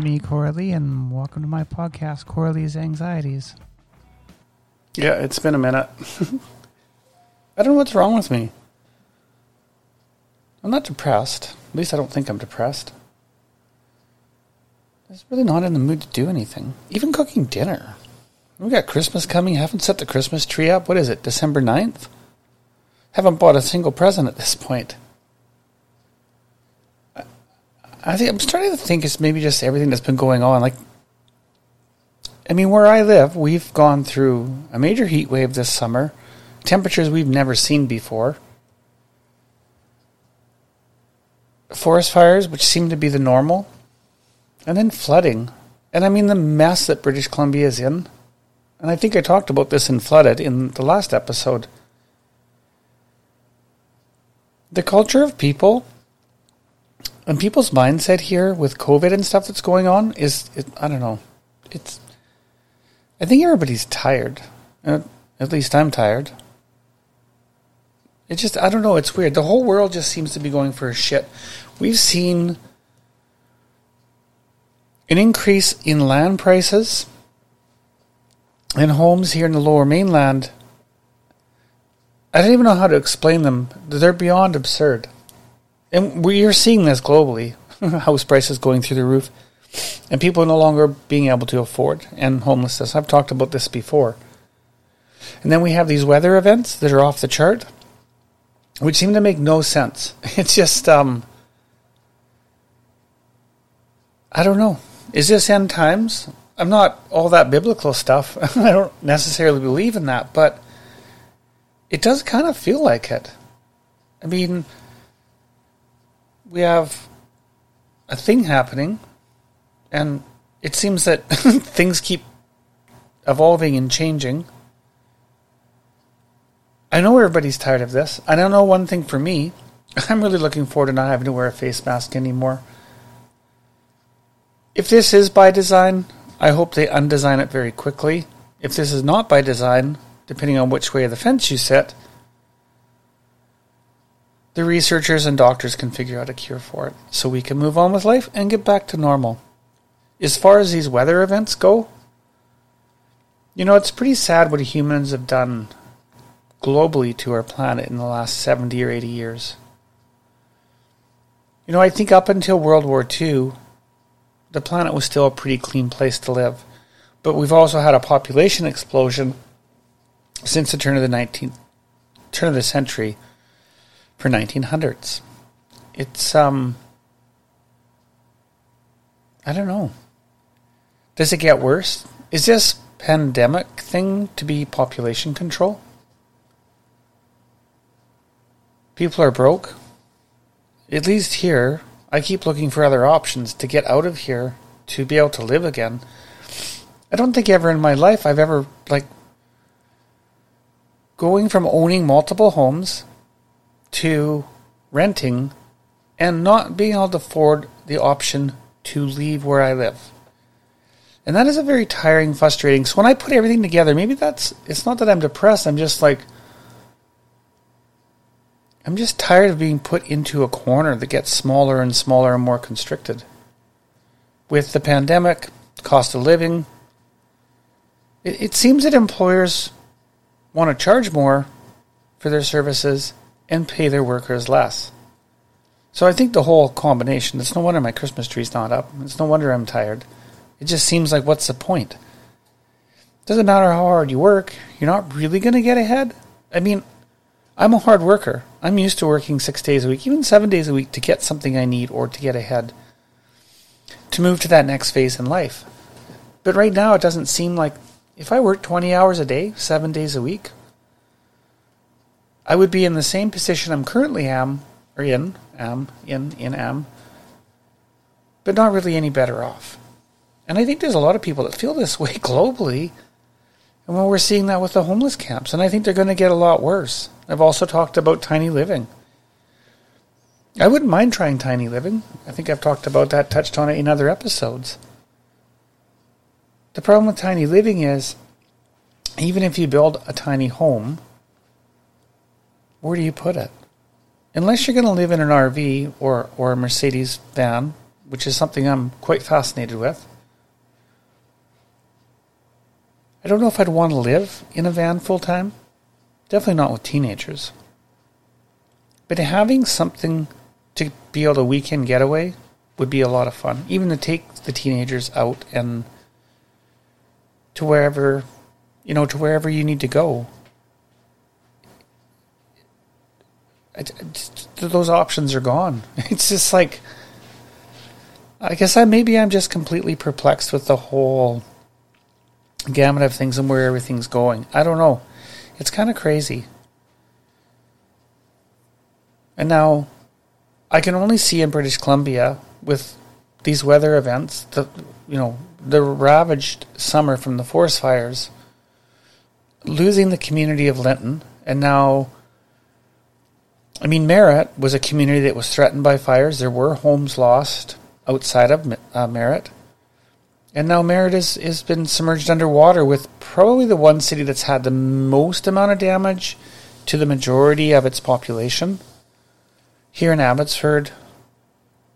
me, Coralie, and welcome to my podcast, Coralie's Anxieties. Yeah, it's been a minute. I don't know what's wrong with me. I'm not depressed. At least I don't think I'm depressed. I'm just really not in the mood to do anything. Even cooking dinner. We got Christmas coming. Haven't set the Christmas tree up. What is it, December 9th? Haven't bought a single present at this point. I- think I'm starting to think it's maybe just everything that's been going on. Like, I mean, where I live, we've gone through a major heat wave this summer, temperatures we've never seen before, forest fires, which seem to be the normal, and then flooding. And I mean, the mess that British Columbia is in. And I think I talked about this in Flooded in the last episode. The culture of people and people's mindset here with COVID and stuff that's going on is, it, I don't know, it's I think everybody's tired. Uh, at least I'm tired. It just, I don't know, it's weird. The whole world just seems to be going for a shit. We've seen an increase in land prices and homes here in the lower mainland. I don't even know how to explain them. They're beyond absurd. And we're seeing this globally house prices going through the roof and people no longer being able to afford and homelessness. I've talked about this before. And then we have these weather events that are off the chart, which seem to make no sense. It's just, um, I don't know. Is this end times? I'm not all that biblical stuff. I don't necessarily believe in that, but it does kind of feel like it. I mean, we have a thing happening and it seems that things keep evolving and changing. I know everybody's tired of this. I don't know one thing for me. I'm really looking forward to not having to wear a face mask anymore. If this is by design, I hope they undesign it very quickly. If this is not by design, depending on which way of the fence you sit, the researchers and doctors can figure out a cure for it so we can move on with life and get back to normal as far as these weather events go, you know, it's pretty sad what humans have done globally to our planet in the last 70 or 80 years. You know, I think up until World War II, the planet was still a pretty clean place to live. But we've also had a population explosion since the turn of the 19th turn of the century for 1900s. It's um I don't know. Does it get worse? Is this pandemic thing to be population control? People are broke. At least here, I keep looking for other options to get out of here to be able to live again. I don't think ever in my life I've ever like going from owning multiple homes to renting and not being able to afford the option to leave where I live. And that is a very tiring, frustrating. So when I put everything together, maybe that's it's not that I'm depressed, I'm just like I'm just tired of being put into a corner that gets smaller and smaller and more constricted. With the pandemic, cost of living, it, it seems that employers want to charge more for their services and pay their workers less. So I think the whole combination, it's no wonder my Christmas tree's not up. It's no wonder I'm tired. It just seems like what's the point? Doesn't matter how hard you work, you're not really going to get ahead. I mean, I'm a hard worker. I'm used to working six days a week, even seven days a week, to get something I need or to get ahead, to move to that next phase in life. But right now, it doesn't seem like if I work 20 hours a day, seven days a week, I would be in the same position I'm currently am, or in, am, in, in, am, but not really any better off. And I think there's a lot of people that feel this way globally. And well, we're seeing that with the homeless camps. And I think they're going to get a lot worse. I've also talked about tiny living. I wouldn't mind trying tiny living. I think I've talked about that, touched on it in other episodes. The problem with tiny living is even if you build a tiny home, where do you put it? Unless you're going to live in an RV or, or a Mercedes van which is something I'm quite fascinated with. I don't know if I'd want to live in a van full time. Definitely not with teenagers. But having something to be able to weekend getaway would be a lot of fun. Even to take the teenagers out and to wherever, you know, to wherever you need to go. Those options are gone. It's just like, I guess I maybe I'm just completely perplexed with the whole gamut of things and where everything's going. I don't know. It's kind of crazy. And now I can only see in British Columbia with these weather events, the you know, the ravaged summer from the forest fires, losing the community of Lytton, and now I mean Merritt was a community that was threatened by fires. There were homes lost outside of uh, Merritt. And now Merritt has, has been submerged underwater with probably the one city that's had the most amount of damage to the majority of its population. Here in Abbotsford,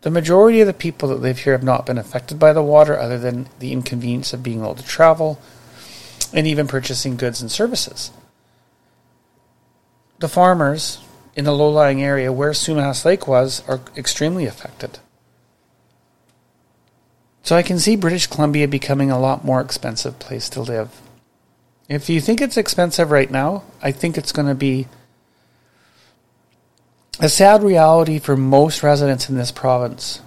the majority of the people that live here have not been affected by the water other than the inconvenience of being able to travel and even purchasing goods and services. The farmers in the low lying area where Sumas Lake was are extremely affected. So I can see British Columbia becoming a lot more expensive place to live. If you think it's expensive right now, I think it's going to be a sad reality for most residents in this province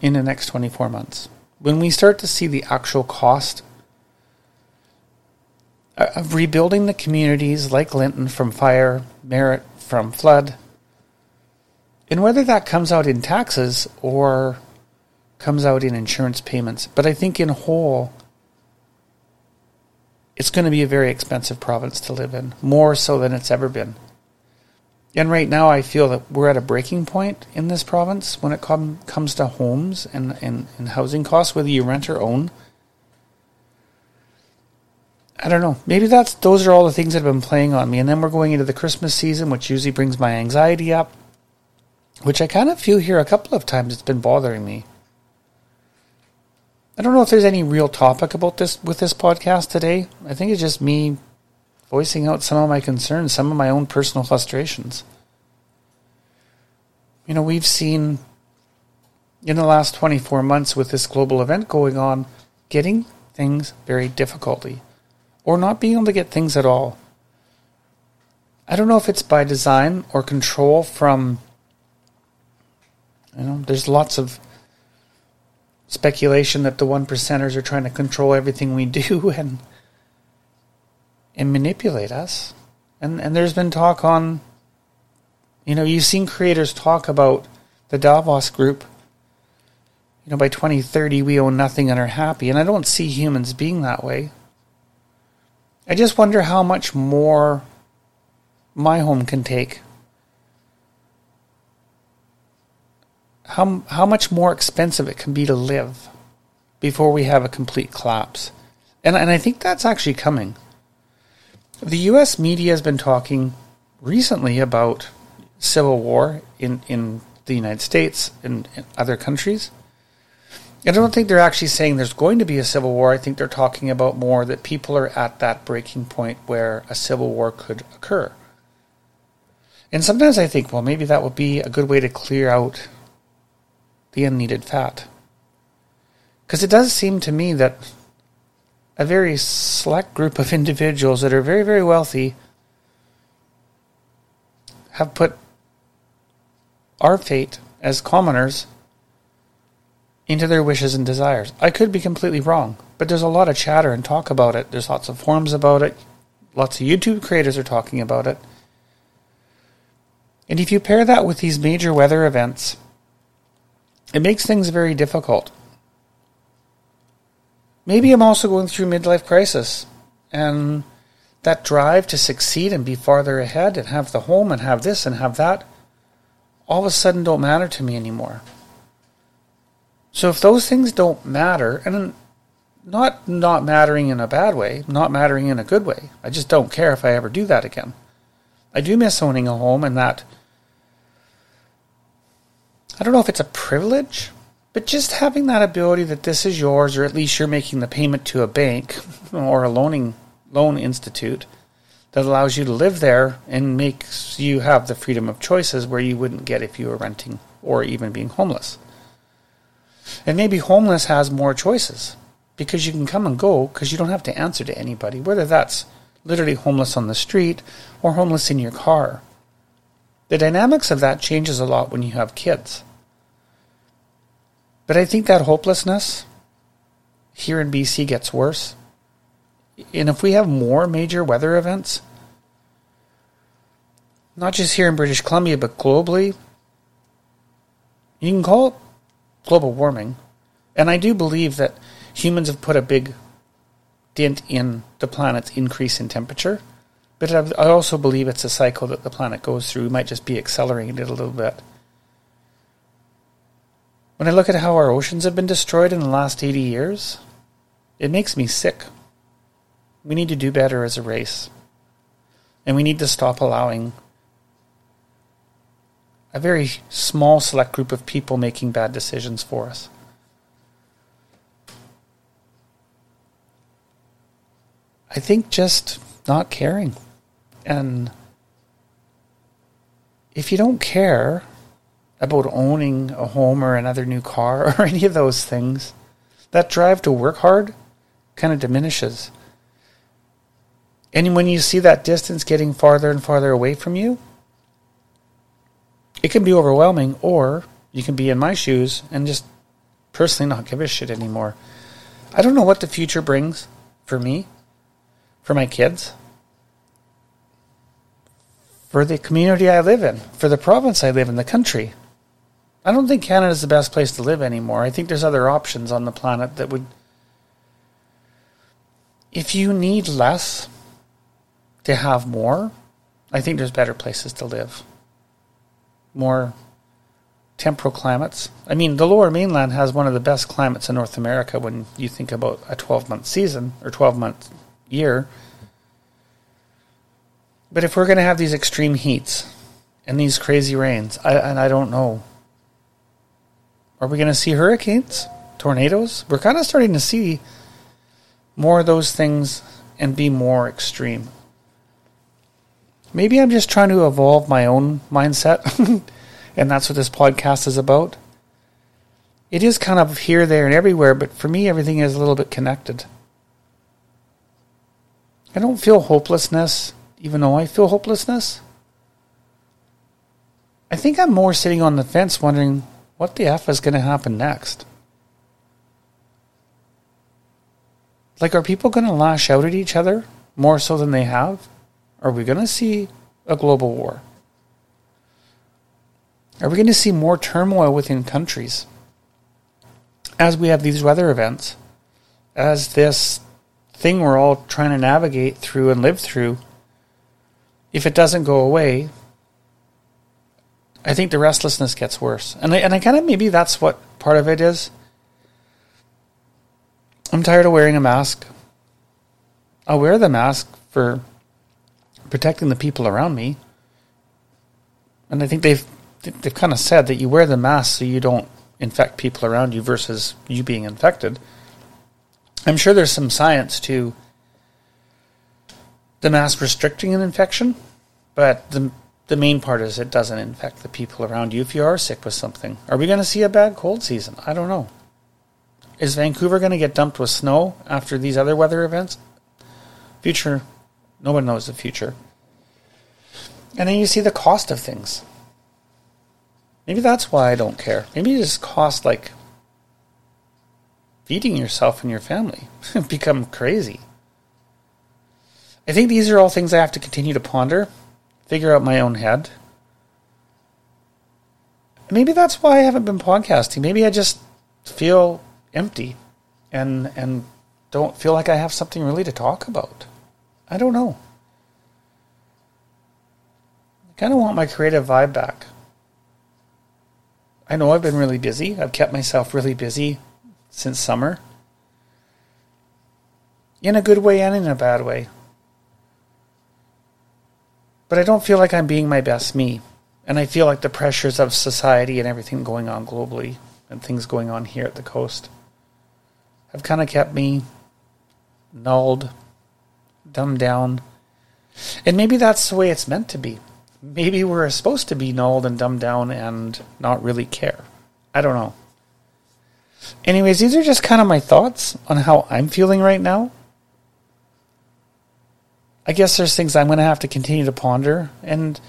in the next 24 months. When we start to see the actual cost of rebuilding the communities like Lytton from fire, Merritt from flood, and whether that comes out in taxes or comes out in insurance payments. But I think in whole, it's going to be a very expensive province to live in, more so than it's ever been. And right now, I feel that we're at a breaking point in this province when it com- comes to homes and, and, and housing costs, whether you rent or own. I don't know. Maybe that's those are all the things that have been playing on me. And then we're going into the Christmas season, which usually brings my anxiety up, which I kind of feel here a couple of times it's been bothering me. I don't know if there's any real topic about this with this podcast today. I think it's just me voicing out some of my concerns, some of my own personal frustrations. You know, we've seen in the last 24 months with this global event going on, getting things very difficultly or not being able to get things at all. I don't know if it's by design or control from you know, there's lots of speculation that the one percenters are trying to control everything we do and and manipulate us. And and there's been talk on you know, you've seen creators talk about the Davos group. You know, by 2030 we own nothing and are happy, and I don't see humans being that way. I just wonder how much more my home can take how how much more expensive it can be to live before we have a complete collapse. And and I think that's actually coming. The US media has been talking recently about civil war in, in the United States and other countries. I don't think they're actually saying there's going to be a civil war. I think they're talking about more that people are at that breaking point where a civil war could occur. And sometimes I think, well, maybe that would be a good way to clear out the unneeded fat. Because it does seem to me that a very select group of individuals that are very, very wealthy have put our fate as commoners into their wishes and desires. I could be completely wrong, but there's a lot of chatter and talk about it. There's lots of forums about it. Lots of YouTube creators are talking about it. And if you pair that with these major weather events, it makes things very difficult. Maybe I'm also going through midlife crisis and that drive to succeed and be farther ahead and have the home and have this and have that all of a sudden don't matter to me anymore. So if those things don't matter and not not mattering in a bad way, not mattering in a good way. I just don't care if I ever do that again. I do miss owning a home and that I don't know if it's a privilege But just having that ability that this is yours, or at least you're making the payment to a bank or a loaning loan institute that allows you to live there and makes you have the freedom of choices where you wouldn't get if you were renting or even being homeless. And maybe homeless has more choices because you can come and go because you don't have to answer to anybody, whether that's literally homeless on the street or homeless in your car. The dynamics of that changes a lot when you have kids. But I think that hopelessness here in BC gets worse. And if we have more major weather events, not just here in British Columbia, but globally, you can call global warming. And I do believe that humans have put a big dent in the planet's increase in temperature. But I also believe it's a cycle that the planet goes through. We might just be accelerating it a little bit. When I look at how our oceans have been destroyed in the last 80 years, it makes me sick. We need to do better as a race. And we need to stop allowing a very small select group of people making bad decisions for us. I think just not caring. And if you don't care about owning a home or another new car or any of those things, that drive to work hard kind of diminishes. And when you see that distance getting farther and farther away from you, it can be overwhelming, or you can be in my shoes and just personally not give a shit anymore. I don't know what the future brings for me, for my kids, for the community I live in, for the province I live in, the country. I don't think Canada is the best place to live anymore. I think there's other options on the planet that would. If you need less to have more, I think there's better places to live more temperate climates. I mean, the lower mainland has one of the best climates in North America when you think about a 12 month season or 12 month year. But if we're going to have these extreme heats and these crazy rains, I, and I don't know, are we going to see hurricanes, tornadoes? We're kind of starting to see more of those things and be more extreme. Maybe I'm just trying to evolve my own mindset, and that's what this podcast is about. It is kind of here, there, and everywhere, but for me, everything is a little bit connected. I don't feel hopelessness, even though I feel hopelessness. I think I'm more sitting on the fence wondering what the F is going to happen next. Like, are people going to lash out at each other more so than they have? Are we going to see a global war? Are we going to see more turmoil within countries as we have these weather events? As this thing we're all trying to navigate through and live through, if it doesn't go away, I think the restlessness gets worse. And I, and I kind of maybe that's what part of it is. I'm tired of wearing a mask. I'll wear the mask for protecting the people around me. And I think they've they've kind of said that you wear the mask so you don't infect people around you versus you being infected. I'm sure there's some science to the mask restricting an infection, but the the main part is it doesn't infect the people around you if you are sick with something. Are we going to see a bad cold season? I don't know. Is Vancouver going to get dumped with snow after these other weather events? Future Nobody knows the future. And then you see the cost of things. Maybe that's why I don't care. Maybe it just costs like feeding yourself and your family. Become crazy. I think these are all things I have to continue to ponder, figure out my own head. Maybe that's why I haven't been podcasting. Maybe I just feel empty and and don't feel like I have something really to talk about. I don't know. I kind of want my creative vibe back. I know I've been really busy. I've kept myself really busy since summer. In a good way and in a bad way. But I don't feel like I'm being my best me. And I feel like the pressures of society and everything going on globally and things going on here at the coast have kind of kept me nulled, dumbed down. And maybe that's the way it's meant to be. Maybe we're supposed to be nulled and dumbed down and not really care. I don't know. Anyways, these are just kind of my thoughts on how I'm feeling right now. I guess there's things I'm going to have to continue to ponder. And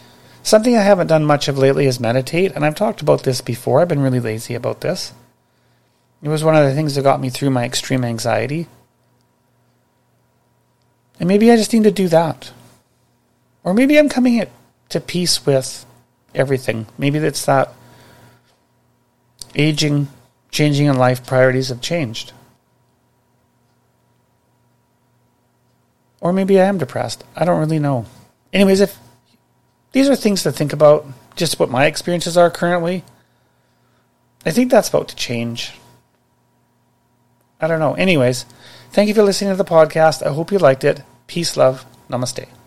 something I haven't done much of lately is meditate. And I've talked about this before. I've been really lazy about this. It was one of the things that got me through my extreme anxiety. And maybe I just need to do that. Or maybe I'm coming to peace with everything. Maybe it's that aging, changing in life, priorities have changed. Or maybe I am depressed. I don't really know. Anyways, if these are things to think about, just what my experiences are currently, I think that's about to change. I don't know. Anyways, thank you for listening to the podcast. I hope you liked it. Peace, love. Namaste.